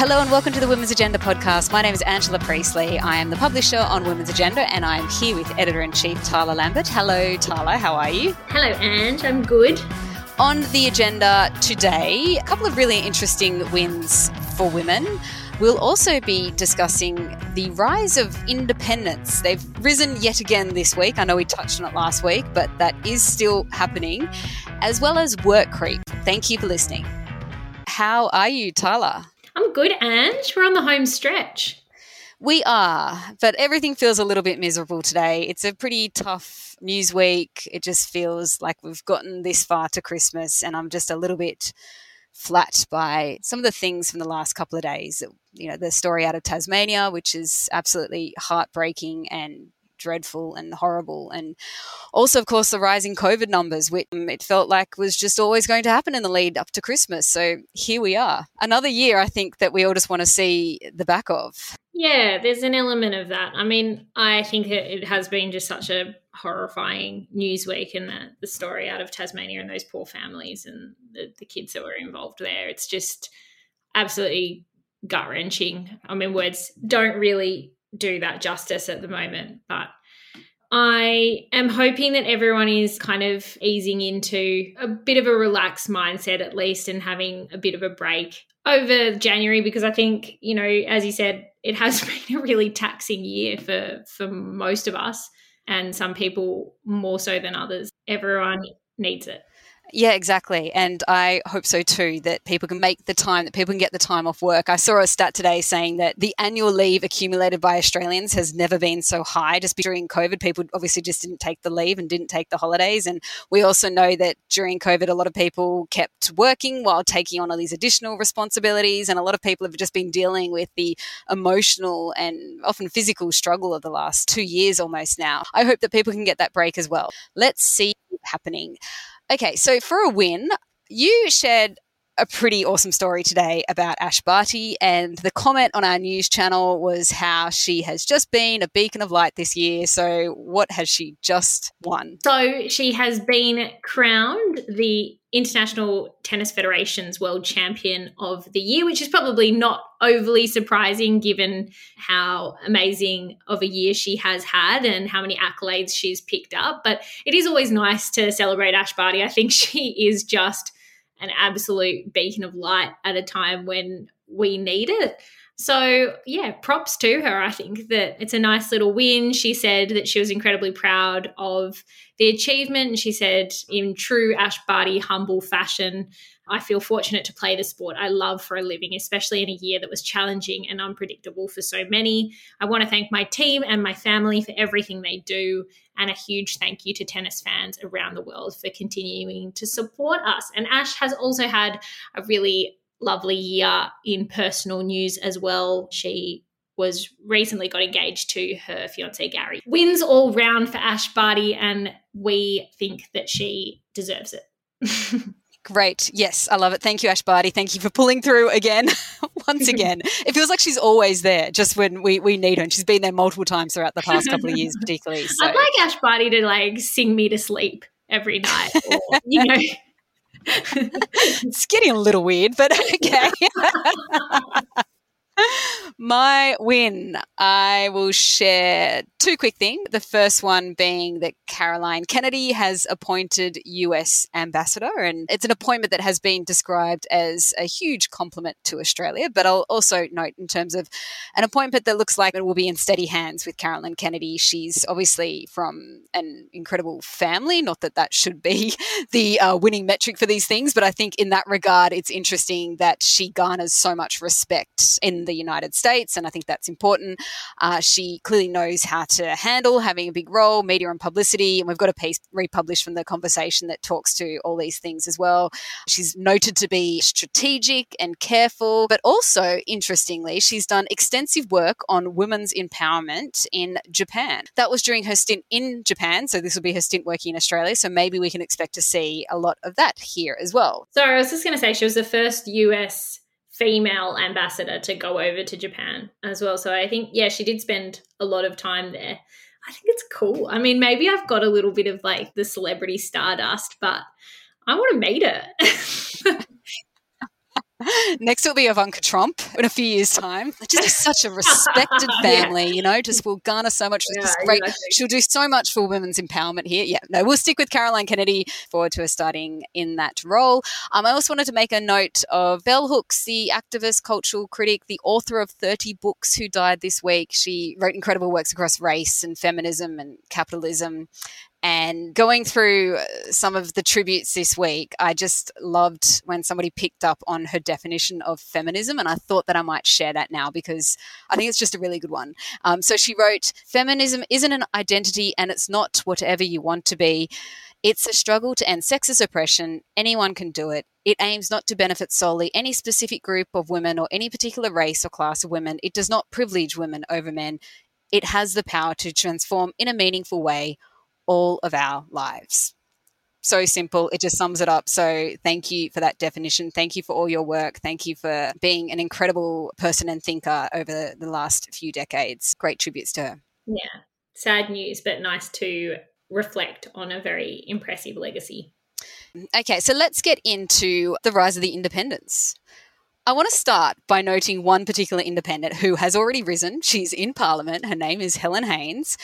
Hello and welcome to the Women's Agenda podcast. My name is Angela Priestley. I am the publisher on Women's Agenda and I'm here with editor in chief Tarla Lambert. Hello, Tarla. How are you? Hello, Ange. I'm good. On the agenda today, a couple of really interesting wins for women. We'll also be discussing the rise of independence. They've risen yet again this week. I know we touched on it last week, but that is still happening, as well as work creep. Thank you for listening. How are you, Tarla? I'm good, Ange. We're on the home stretch. We are, but everything feels a little bit miserable today. It's a pretty tough news week. It just feels like we've gotten this far to Christmas, and I'm just a little bit flat by some of the things from the last couple of days. You know, the story out of Tasmania, which is absolutely heartbreaking and dreadful and horrible. And also, of course, the rising COVID numbers, which mm, it felt like was just always going to happen in the lead up to Christmas. So here we are. Another year, I think, that we all just want to see the back of. Yeah, there's an element of that. I mean, I think it has been just such a horrifying news week and the, the story out of Tasmania and those poor families and the, the kids that were involved there. It's just absolutely gut wrenching. I mean, words don't really do that justice at the moment. But I am hoping that everyone is kind of easing into a bit of a relaxed mindset, at least, and having a bit of a break over January because I think, you know, as you said, it has been a really taxing year for for most of us and some people more so than others. Everyone needs it. Yeah, exactly. And I hope so too that people can make the time, that people can get the time off work. I saw a stat today saying that the annual leave accumulated by Australians has never been so high. Just during COVID, people obviously just didn't take the leave and didn't take the holidays. And we also know that during COVID, a lot of people kept working while taking on all these additional responsibilities. And a lot of people have just been dealing with the emotional and often physical struggle of the last two years almost now. I hope that people can get that break as well. Let's see happening. Okay, so for a win, you shared a pretty awesome story today about Ash Barty, and the comment on our news channel was how she has just been a beacon of light this year. So, what has she just won? So, she has been crowned the International Tennis Federation's World Champion of the Year, which is probably not overly surprising given how amazing of a year she has had and how many accolades she's picked up. But it is always nice to celebrate Ash Barty. I think she is just an absolute beacon of light at a time when we need it. So, yeah, props to her. I think that it's a nice little win. She said that she was incredibly proud of the achievement. And she said, in true Ash Barty humble fashion, I feel fortunate to play the sport I love for a living, especially in a year that was challenging and unpredictable for so many. I want to thank my team and my family for everything they do, and a huge thank you to tennis fans around the world for continuing to support us. And Ash has also had a really lovely year in personal news as well. She was recently got engaged to her fiance Gary. Wins all round for Ash Barty, and we think that she deserves it. Great. Yes, I love it. Thank you, Ash Barty. Thank you for pulling through again, once again. it feels like she's always there just when we, we need her. And she's been there multiple times throughout the past couple of years, particularly. So. I'd like Ash Barty to like sing me to sleep every night or, you know, it's getting a little weird, but okay. My win, I will share two quick things. The first one being that Caroline Kennedy has appointed US ambassador, and it's an appointment that has been described as a huge compliment to Australia. But I'll also note, in terms of an appointment that looks like it will be in steady hands with Caroline Kennedy, she's obviously from an incredible family. Not that that should be the uh, winning metric for these things, but I think in that regard, it's interesting that she garners so much respect in the United States, and I think that's important. Uh, she clearly knows how to handle having a big role, media and publicity. And we've got a piece republished from the conversation that talks to all these things as well. She's noted to be strategic and careful, but also, interestingly, she's done extensive work on women's empowerment in Japan. That was during her stint in Japan. So this will be her stint working in Australia. So maybe we can expect to see a lot of that here as well. Sorry, I was just going to say she was the first US female ambassador to go over to Japan as well. So I think, yeah, she did spend a lot of time there. I think it's cool. I mean, maybe I've got a little bit of like the celebrity stardust, but I want to meet her. Next will be Ivanka Trump in a few years' time. Just such a respected family, yeah. you know, just will garner so much. Yeah, great. Exactly. She'll do so much for women's empowerment here. Yeah, no, we'll stick with Caroline Kennedy. Forward to her starting in that role. Um, I also wanted to make a note of Bell Hooks, the activist, cultural critic, the author of 30 books who died this week. She wrote incredible works across race and feminism and capitalism and going through uh, some of the tributes this week, I just loved when somebody picked up on her definition of feminism. And I thought that I might share that now because I think it's just a really good one. Um, so she wrote Feminism isn't an identity and it's not whatever you want to be. It's a struggle to end sexist oppression. Anyone can do it. It aims not to benefit solely any specific group of women or any particular race or class of women. It does not privilege women over men. It has the power to transform in a meaningful way all of our lives. So simple. It just sums it up. So thank you for that definition. Thank you for all your work. Thank you for being an incredible person and thinker over the last few decades. Great tributes to her. Yeah. Sad news, but nice to reflect on a very impressive legacy. Okay, so let's get into the rise of the independents. I want to start by noting one particular independent who has already risen. She's in Parliament. Her name is Helen Haines.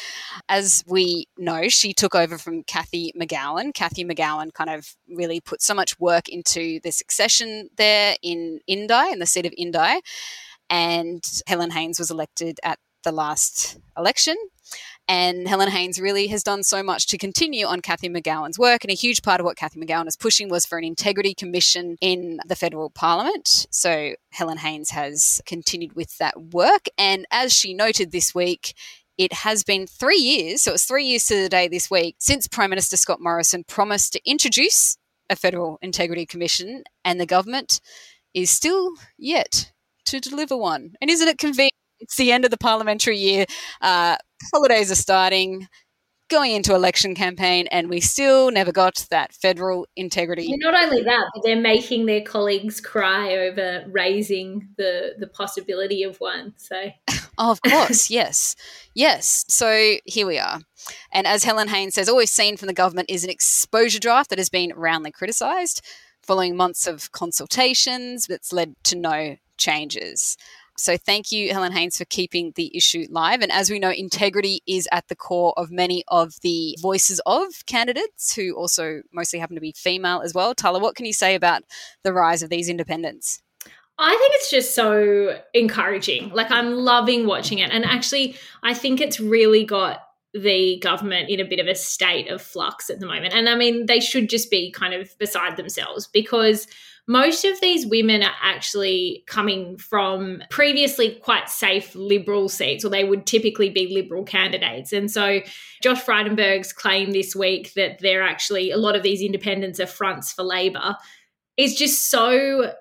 As we know, she took over from Cathy McGowan. Cathy McGowan kind of really put so much work into the succession there in Indi, in the seat of Indi. And Helen Haines was elected at the last election. And Helen Haines really has done so much to continue on Cathy McGowan's work. And a huge part of what Cathy McGowan is pushing was for an integrity commission in the federal parliament. So Helen Haines has continued with that work. And as she noted this week, it has been three years, so it's three years to the day this week, since Prime Minister Scott Morrison promised to introduce a federal integrity commission, and the government is still yet to deliver one. And isn't it convenient? It's the end of the parliamentary year. Uh, holidays are starting, going into election campaign, and we still never got that federal integrity. And not only that, but they're making their colleagues cry over raising the the possibility of one. So, oh, of course, yes, yes. So here we are. And as Helen Haines says, all we've seen from the government is an exposure draft that has been roundly criticised, following months of consultations that's led to no changes. So thank you, Helen Haines, for keeping the issue live. And as we know, integrity is at the core of many of the voices of candidates who also mostly happen to be female as well. Tarla, what can you say about the rise of these independents? I think it's just so encouraging. Like, I'm loving watching it. And actually, I think it's really got the government in a bit of a state of flux at the moment. And I mean, they should just be kind of beside themselves because most of these women are actually coming from previously quite safe liberal seats, or they would typically be liberal candidates. And so Josh Frydenberg's claim this week that they're actually, a lot of these independents are fronts for Labor is just so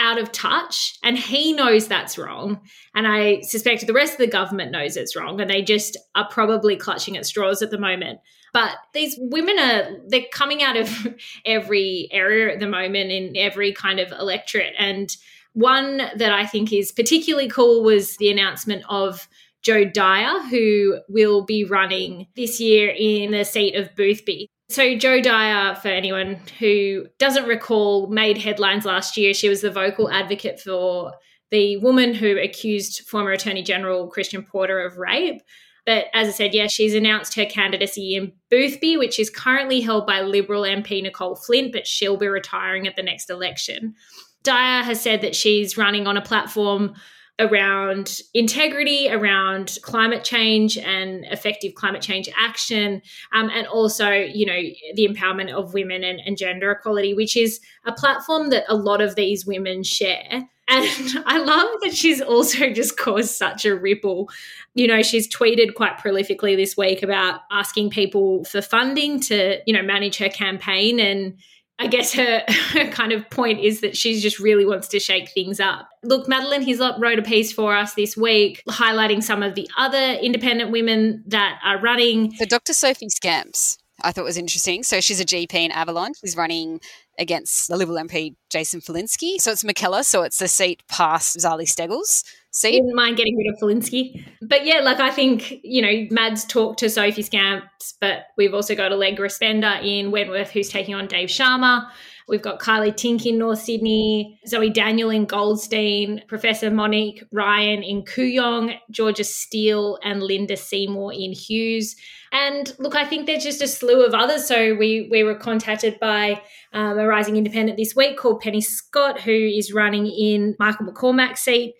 out of touch and he knows that's wrong and i suspect the rest of the government knows it's wrong and they just are probably clutching at straws at the moment but these women are they're coming out of every area at the moment in every kind of electorate. And one that I think is particularly cool was the announcement of Jo Dyer, who will be running this year in the seat of Boothby. So, Jo Dyer, for anyone who doesn't recall, made headlines last year. She was the vocal advocate for the woman who accused former Attorney General Christian Porter of rape. But as I said, yeah, she's announced her candidacy in Boothby, which is currently held by Liberal MP Nicole Flint, but she'll be retiring at the next election. Dyer has said that she's running on a platform around integrity, around climate change and effective climate change action, um, and also, you know, the empowerment of women and, and gender equality, which is a platform that a lot of these women share. And I love that she's also just caused such a ripple. You know, she's tweeted quite prolifically this week about asking people for funding to, you know, manage her campaign. And I guess her, her kind of point is that she just really wants to shake things up. Look, Madeline Hislop wrote a piece for us this week highlighting some of the other independent women that are running. So Dr. Sophie Scamps. I thought was interesting. So she's a GP in Avalon. She's running against the Liberal MP Jason Falinski. So it's Mackellar. so it's the seat past Zali Steggall's seat. Wouldn't mind getting rid of Falinski. But yeah, like I think, you know, Mads talked to Sophie Scamps, but we've also got Allegra Spender in Wentworth who's taking on Dave Sharma. We've got Kylie Tink in North Sydney, Zoe Daniel in Goldstein, Professor Monique Ryan in Kooyong, Georgia Steele and Linda Seymour in Hughes. And look, I think there's just a slew of others. So we we were contacted by um, a rising independent this week called Penny Scott, who is running in Michael McCormack's seat.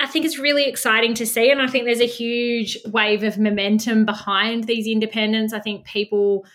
I think it's really exciting to see. And I think there's a huge wave of momentum behind these independents. I think people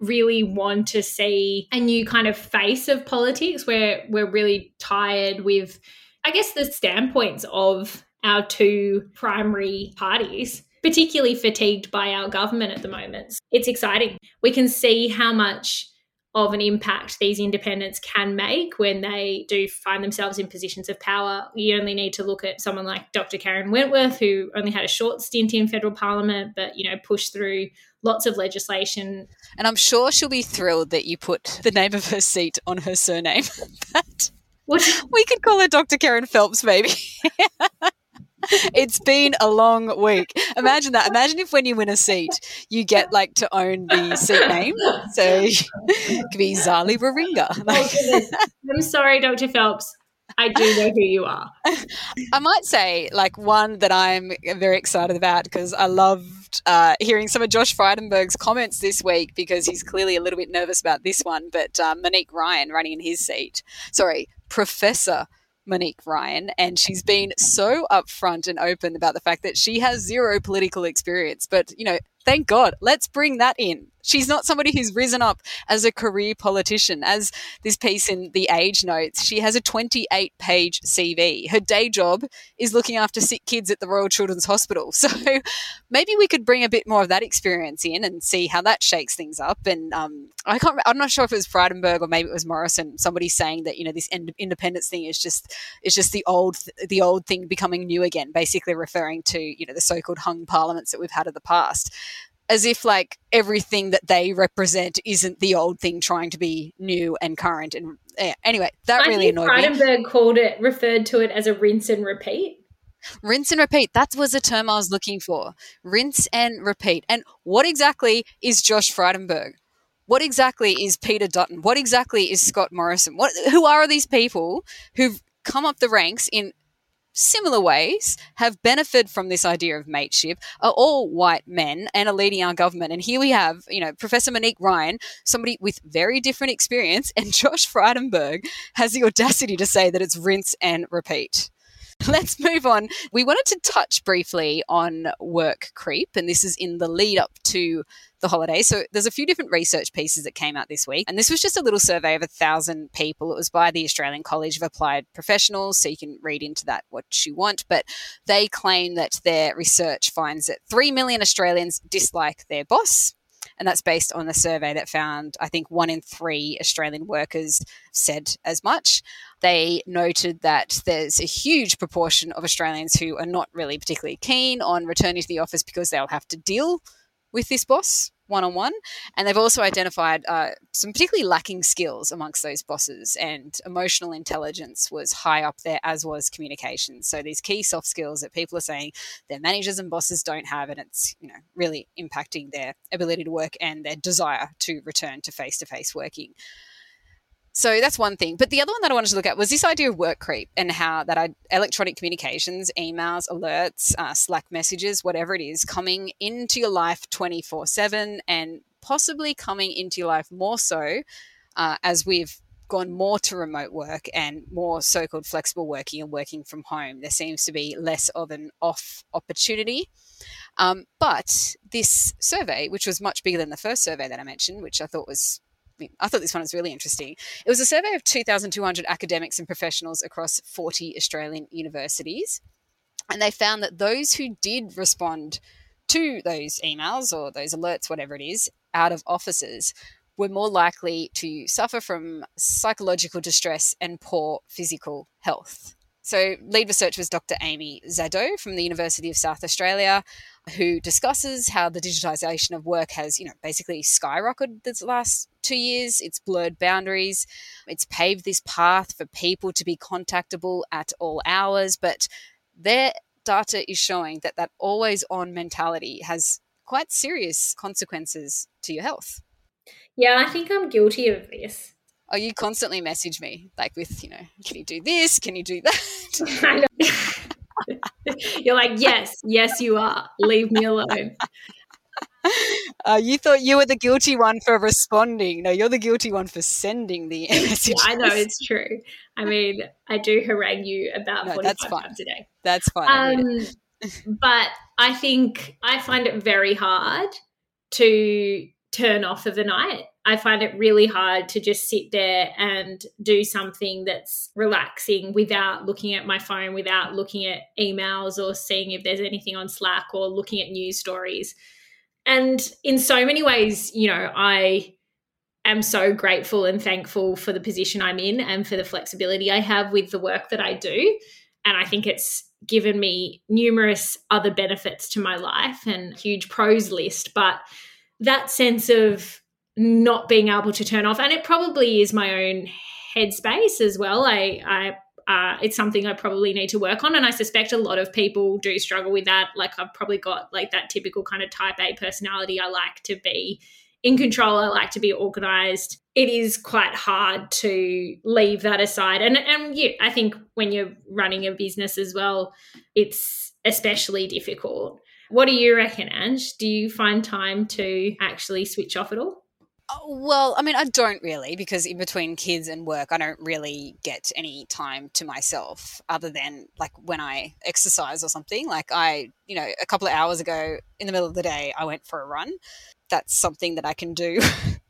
really want to see a new kind of face of politics where we're really tired with, I guess, the standpoints of our two primary parties, particularly fatigued by our government at the moment. It's exciting. We can see how much of an impact these independents can make when they do find themselves in positions of power. You only need to look at someone like Dr. Kerryn Wentworth, who only had a short stint in federal parliament, but you know pushed through lots of legislation. And I'm sure she'll be thrilled that you put the name of her seat on her surname. but we could call her Dr. Kerryn Phelps, maybe. it's been a long week. Imagine that. Imagine if when you win a seat, you get like to own the seat name. So it could be Zali Warringah. Oh, I'm sorry, Dr. Phelps. I do know who you are. I might say, like, one that I'm very excited about because I loved uh, hearing some of Josh Frydenberg's comments this week because he's clearly a little bit nervous about this one. But um, Monique Ryan running in his seat, sorry, Professor Monique Ryan, and she's been so upfront and open about the fact that she has zero political experience. But, you know, thank God, let's bring that in. She's not somebody who's risen up as a career politician. As this piece in The Age notes, she has a 28 page CV. Her day job is looking after sick kids at the Royal Children's Hospital. So maybe we could bring a bit more of that experience in and see how that shakes things up. And um, I can't, I'm not sure if it was Frydenberg or maybe it was Morrison, somebody saying that, you know, this independence thing is just, is just the old, the old thing becoming new again, basically referring to, you know, the so called hung parliaments that we've had in the past as if like everything that they represent isn't the old thing trying to be new and current. And yeah, anyway, that I really annoyed Frydenberg me. called it, referred to it as a rinse and repeat. Rinse and repeat. That was a term I was looking for. Rinse and repeat. And what exactly is Josh Frydenberg? What exactly is Peter Dutton? What exactly is Scott Morrison? What who are these people who've come up the ranks in similar ways have benefited from this idea of mateship are all white men and are leading our government. And here we have, you know, Professor Monique Ryan, somebody with very different experience, and Josh Frydenberg has the audacity to say that it's rinse and repeat. Let's move on. We wanted to touch briefly on work creep, and this is in the lead up to the holiday. So there's a few different research pieces that came out this week. And this was just a little survey of a thousand people. It was by the Australian College of Applied Professionals. So you can read into that what you want. But they claim that their research finds that 3 million Australians dislike their boss. And that's based on a survey that found, I think, one in three Australian workers said as much. They noted that there's a huge proportion of Australians who are not really particularly keen on returning to the office because they'll have to deal with this boss one on one. And they've also identified uh, some particularly lacking skills amongst those bosses, and emotional intelligence was high up there, as was communication. So these key soft skills that people are saying their managers and bosses don't have, and it's you know really impacting their ability to work and their desire to return to face to face working. So that's one thing. But the other one that I wanted to look at was this idea of work creep and how that I, electronic communications, emails, alerts, uh, Slack messages, whatever it is, coming into your life 24 7 and possibly coming into your life more so uh, as we've gone more to remote work and more so called flexible working and working from home. There seems to be less of an off opportunity. Um, but this survey, which was much bigger than the first survey that I mentioned, which I thought was I thought this one was really interesting. It was a survey of 2,200 academics and professionals across 40 Australian universities. And they found that those who did respond to those emails or those alerts, whatever it is, out of offices were more likely to suffer from psychological distress and poor physical health. So, lead researcher was Dr. Amy Zadow from the University of South Australia, who discusses how the digitisation of work has, you know, basically skyrocketed this last two years. It's blurred boundaries. It's paved this path for people to be contactable at all hours. But their data is showing that that always on mentality has quite serious consequences to your health. Yeah, I think I'm guilty of this. Oh, you constantly message me like with, you know, can you do this? Can you do that? You're like, yes, yes, you are. Leave me alone. Uh, you thought you were the guilty one for responding. No, you're the guilty one for sending the message. Yeah, I know it's true. I mean, I do harangue you about no, 45 times a day. That's fine. Um, but I think I find it very hard to turn off of the night. I find it really hard to just sit there and do something that's relaxing without looking at my phone, without looking at emails or seeing if there's anything on Slack or looking at news stories. And in so many ways, you know, I am so grateful and thankful for the position I'm in and for the flexibility I have with the work that I do. And I think it's given me numerous other benefits to my life and huge pros list. But that sense of not being able to turn off, and it probably is my own headspace as well. I, I uh, it's something I probably need to work on. And I suspect a lot of people do struggle with that. Like I've probably got like that typical kind of type A personality. I like to be in control. I like to be organized. It is quite hard to leave that aside. And and yeah, I think when you're running a business as well, it's especially difficult. What do you reckon, Ange? Do you find time to actually switch off at all? Oh, well, I mean, I don't really because in between kids and work, I don't really get any time to myself other than like when I exercise or something. Like, I, you know, a couple of hours ago in the middle of the day, I went for a run. That's something that I can do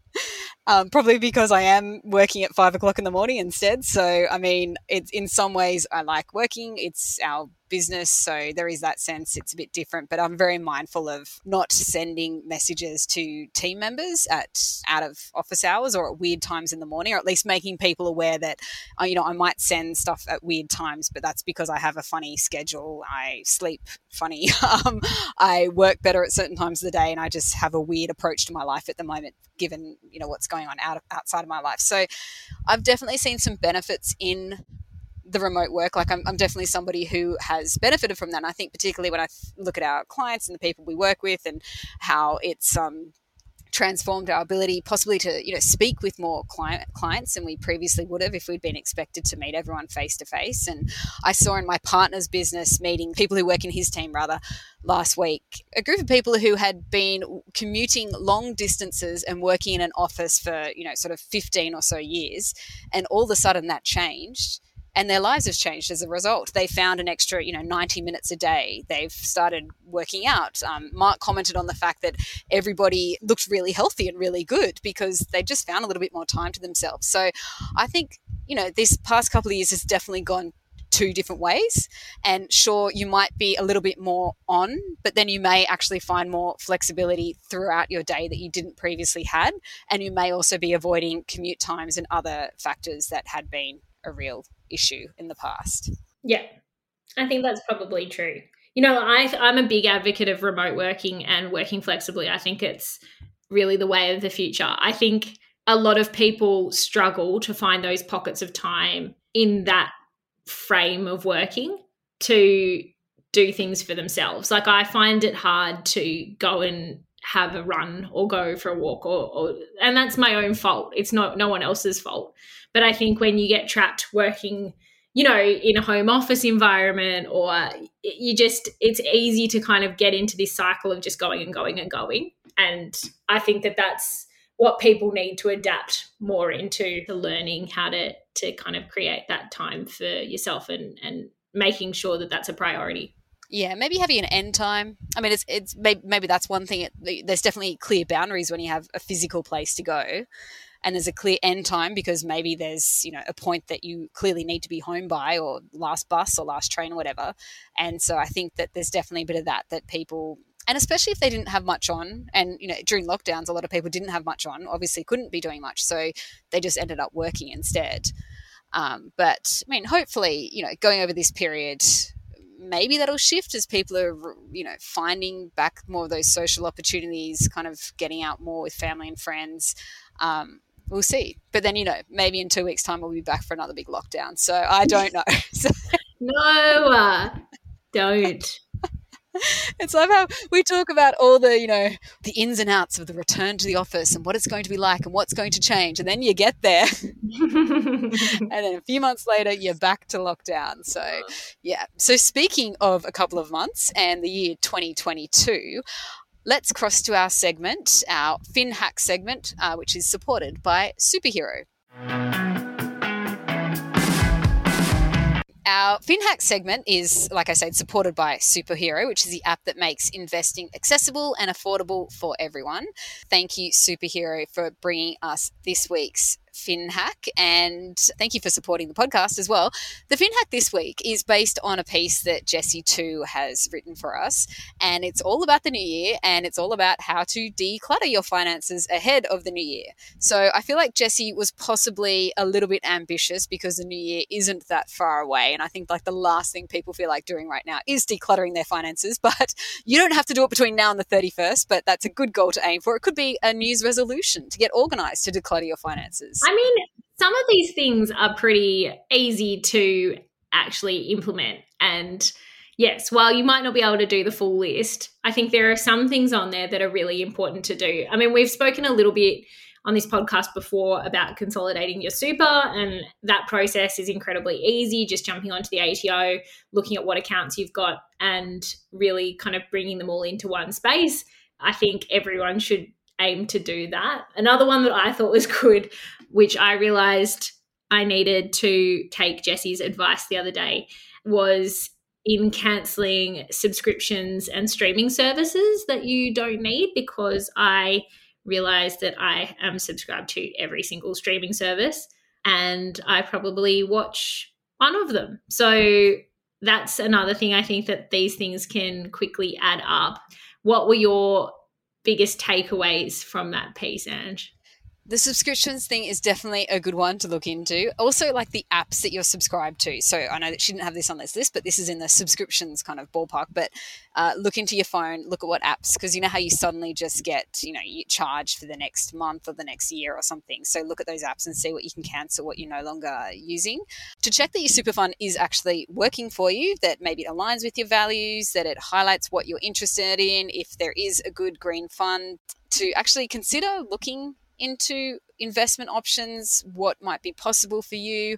um, probably because I am working at five o'clock in the morning instead. So, I mean, it's in some ways I like working. It's our business. So there is that sense it's a bit different, but I'm very mindful of not sending messages to team members at out of office hours or at weird times in the morning, or at least making people aware that, uh, you know, I might send stuff at weird times, but that's because I have a funny schedule. I sleep funny. um, I work better at certain times of the day, and I just have a weird approach to my life at the moment, given, you know, what's going on out outside of my life. So I've definitely seen some benefits in the remote work like I'm, I'm, definitely somebody who has benefited from that. And i think particularly when i look at our clients and the people we work with and how it's um, transformed our ability possibly to you know speak with more client, clients than we previously would have if we'd been expected to meet everyone face to face and i saw in my partner's business meeting people who work in his team rather last week a group of people who had been commuting long distances and working in an office for you know sort of 15 or so years. And all of a sudden that changed and their lives have changed as a result. They found an extra, you know, 90 minutes a day. They've started working out. Um, Mark commented on the fact that everybody looked really healthy and really good because they just found a little bit more time to themselves. So I think, you know, this past couple of years has definitely gone two different ways. And sure, you might be a little bit more on, but then you may actually find more flexibility throughout your day that you didn't previously had. And you may also be avoiding commute times and other factors that had been a real issue in the past. Yeah, I think that's probably true. You know, I, I'm a big advocate of remote working and working flexibly. I think it's really the way of the future. I think a lot of people struggle to find those pockets of time in that frame of working to do things for themselves. Like I find it hard to go and have a run or go for a walk or, or and that's my own fault. It's not no one else's fault. But I think when you get trapped working, you know, in a home office environment or you just, it's easy to kind of get into this cycle of just going and going and going. And I think that that's what people need to adapt more into the learning how to to kind of create that time for yourself and and making sure that that's a priority. Yeah, maybe having an end time. I mean, it's it's maybe, maybe that's one thing. It, there's definitely clear boundaries when you have a physical place to go, and there's a clear end time because maybe there's you know a point that you clearly need to be home by or last bus or last train or whatever. And so i think that there's definitely a bit of that that people and especially if they didn't have much on and you know during lockdowns a lot of people didn't have much on obviously couldn't be doing much so they just ended up working instead. Um, but i mean hopefully you know going over this period maybe that'll shift as people are you know finding back more of those social opportunities kind of getting out more with family and friends. Um, we'll see. But then, you know, maybe in two weeks' time, we'll be back for another big lockdown. So I don't know. no, uh, don't. It's like how we talk about all the, you know, the ins and outs of the return to the office and what it's going to be like and what's going to change. And then you get there. and then a few months later, you're back to lockdown. So, yeah. So, speaking of a couple of months and the year 2022, let's cross to our segment, our Fin Hack segment, uh, which is supported by Superhero. Our FinHack segment is, like I said, supported by Superhero, which is the app that makes investing accessible and affordable for everyone. Thank you, Superhero, for bringing us this week's FinHack, and thank you for supporting the podcast as well. The FinHack this week is based on a piece that Jessie Tu has written for us, and it's all about the new year and it's all about how to declutter your finances ahead of the new year. So I feel like Jessie was possibly a little bit ambitious because the new year isn't that far away, and I think like the last thing people feel like doing right now is decluttering their finances. But you don't have to do it between now and the 31st, but that's a good goal to aim for. It could be a New resolution to get organized to declutter your finances. I mean, some of these things are pretty easy to actually implement. And yes, while you might not be able to do the full list, I think there are some things on there that are really important to do. I mean, we've spoken a little bit on this podcast before about consolidating your super, and that process is incredibly easy. Just jumping onto the ATO, looking at what accounts you've got, and really kind of bringing them all into one space. I think everyone should aim to do that. Another one that I thought was good, which I realized I needed to take Jessie's advice the other day, was in canceling subscriptions and streaming services that you don't need because I realized that I am subscribed to every single streaming service and I probably watch one of them. So that's another thing I think that these things can quickly add up. What were your biggest takeaways from that piece, Ange? The subscriptions thing is definitely a good one to look into. Also, like the apps that you're subscribed to. So I know that she didn't have this on this list, but this is in the subscriptions kind of ballpark. But uh, look into your phone, look at what apps, because you know how you suddenly just get, you know, you charged for the next month or the next year or something. So look at those apps and see what you can cancel, what you're no longer using. To check that your super fund is actually working for you, that maybe it aligns with your values, that it highlights what you're interested in, if there is a good green fund to actually consider looking into investment options, what might be possible for you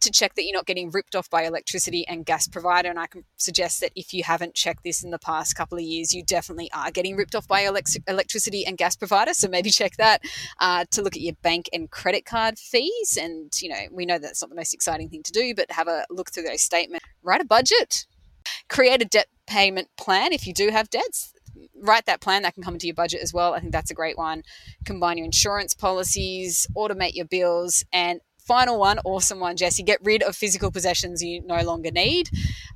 to check that you're not getting ripped off by electricity and gas provider. And I can suggest that if you haven't checked this in the past couple of years, you definitely are getting ripped off by elect- electricity and gas provider. So maybe check that uh, to look at your bank and credit card fees. And, you know, we know that's not the most exciting thing to do, but have a look through those statements. Write a budget. Create a debt payment plan if you do have debts write that plan that can come into your budget as well. I think that's a great one. Combine your insurance policies, automate your bills, and final one, awesome one, Jessie, get rid of physical possessions you no longer need.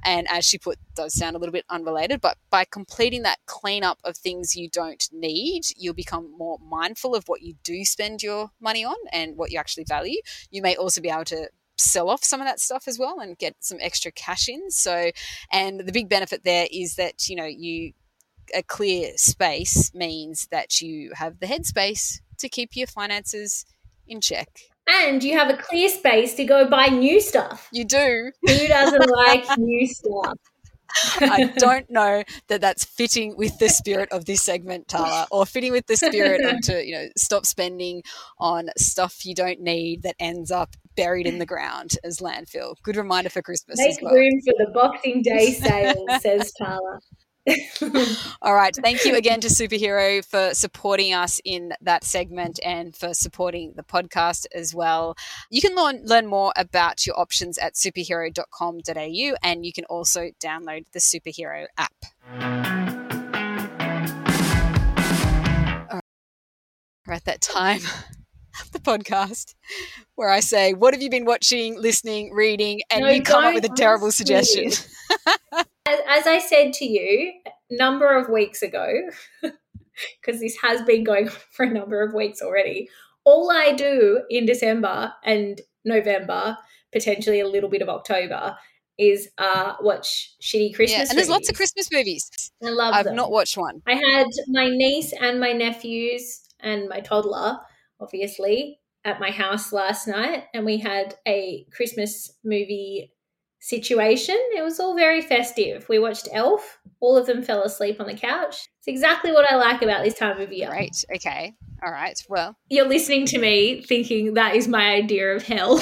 And as she put, those sound a little bit unrelated, but by completing that cleanup of things you don't need, you'll become more mindful of what you do spend your money on and what you actually value. You may also be able to sell off some of that stuff as well and get some extra cash in. So, and the big benefit there is that, you know, you a clear space means that you have the headspace to keep your finances in check. And you have a clear space to go buy new stuff. You do. Who doesn't like new stuff? I don't know that that's fitting with the spirit of this segment, Tarla, or fitting with the spirit of to you know stop spending on stuff you don't need that ends up buried in the ground as landfill. Good reminder for Christmas. Make well. room for the Boxing Day sale, says Tarla. All right. Thank you again to Superhero for supporting us in that segment and for supporting the podcast as well. You can learn, learn more about your options at superhero.com.au and you can also download the Superhero app. All right. at that time of the podcast where I say, What have you been watching, listening, reading? And no, you come up with a terrible suggestion. as, as I said to you a number of weeks ago, because this has been going on for a number of weeks already, all I do in December and November, potentially a little bit of October, is uh, watch shitty Christmas. Yeah, and there's movies. lots of Christmas movies. I love. I've them. not watched one. I had my niece and my nephews and my toddler obviously, at my house last night, and we had a Christmas movie situation. It was all very festive. We watched Elf. All of them fell asleep on the couch. It's exactly what I like about this time of year. Great. Okay. All right. Well, you're listening to me thinking that is my idea of hell.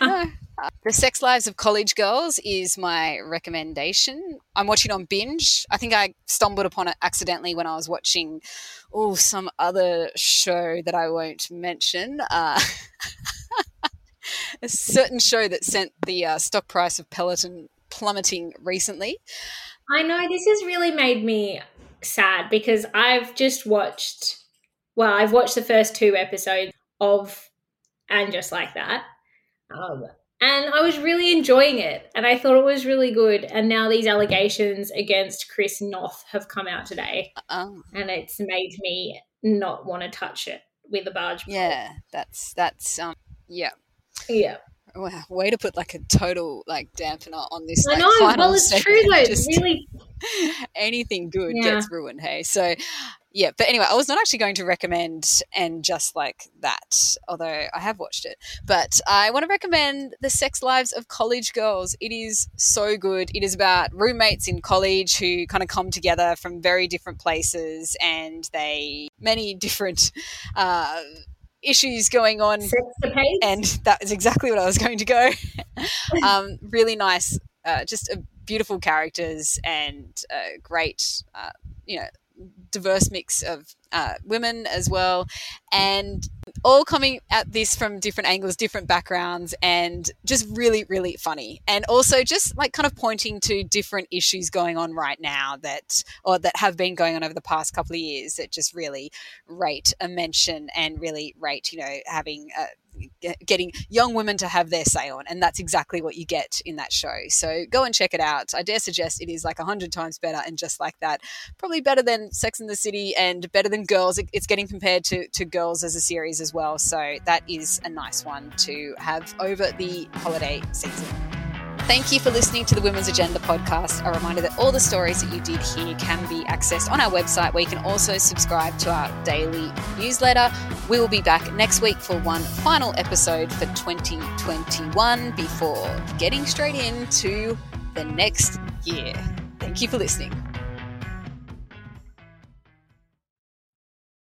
no, the Sex Lives of College Girls is my recommendation. I'm watching on binge. I think I stumbled upon it accidentally when I was watching oh some other show that I won't mention. Uh, a certain show that sent the uh, stock price of Peloton plummeting recently. I know this has really made me sad because I've just watched. Well, I've watched the first two episodes of and just like that. Um, and I was really enjoying it, and I thought it was really good. And now these allegations against Chris Noth have come out today, oh. and it's made me not want to touch it with a barge. Pole. Yeah, that's that's um, yeah, yeah. Wow, way to put like a total like dampener on this. I like, know. Final well, it's true though. Just really, anything good yeah. gets ruined. Hey, so yeah, but anyway, I was not actually going to recommend and just like that, although I have watched it. But I want to recommend The Sex Lives of College Girls. It is so good. It is about roommates in college who kind of come together from very different places and they many different uh, issues going on. And that is exactly what I was going to go. um, really nice, uh, just uh, beautiful characters and uh, great, uh, you know, diverse mix of uh, women as well, and all coming at this from different angles, different backgrounds, and just really, really funny. And also just like kind of pointing to different issues going on right now that, or that have been going on over the past couple of years that just really rate a mention and really rate, you know, having a, getting young women to have their say on and that's exactly what you get in that show. So go and check it out. I dare suggest it is like a hundred times better and just like that. Probably better than sex in the city and better than girls. It's getting compared to, to girls as a series as well. So that is a nice one to have over the holiday season Thank you for listening to the Women's Agenda podcast. A reminder that all the stories that you did here can be accessed on our website, where you can also subscribe to our daily newsletter. We will be back next week for one final episode for 2021 before getting straight into the next year. Thank you for listening.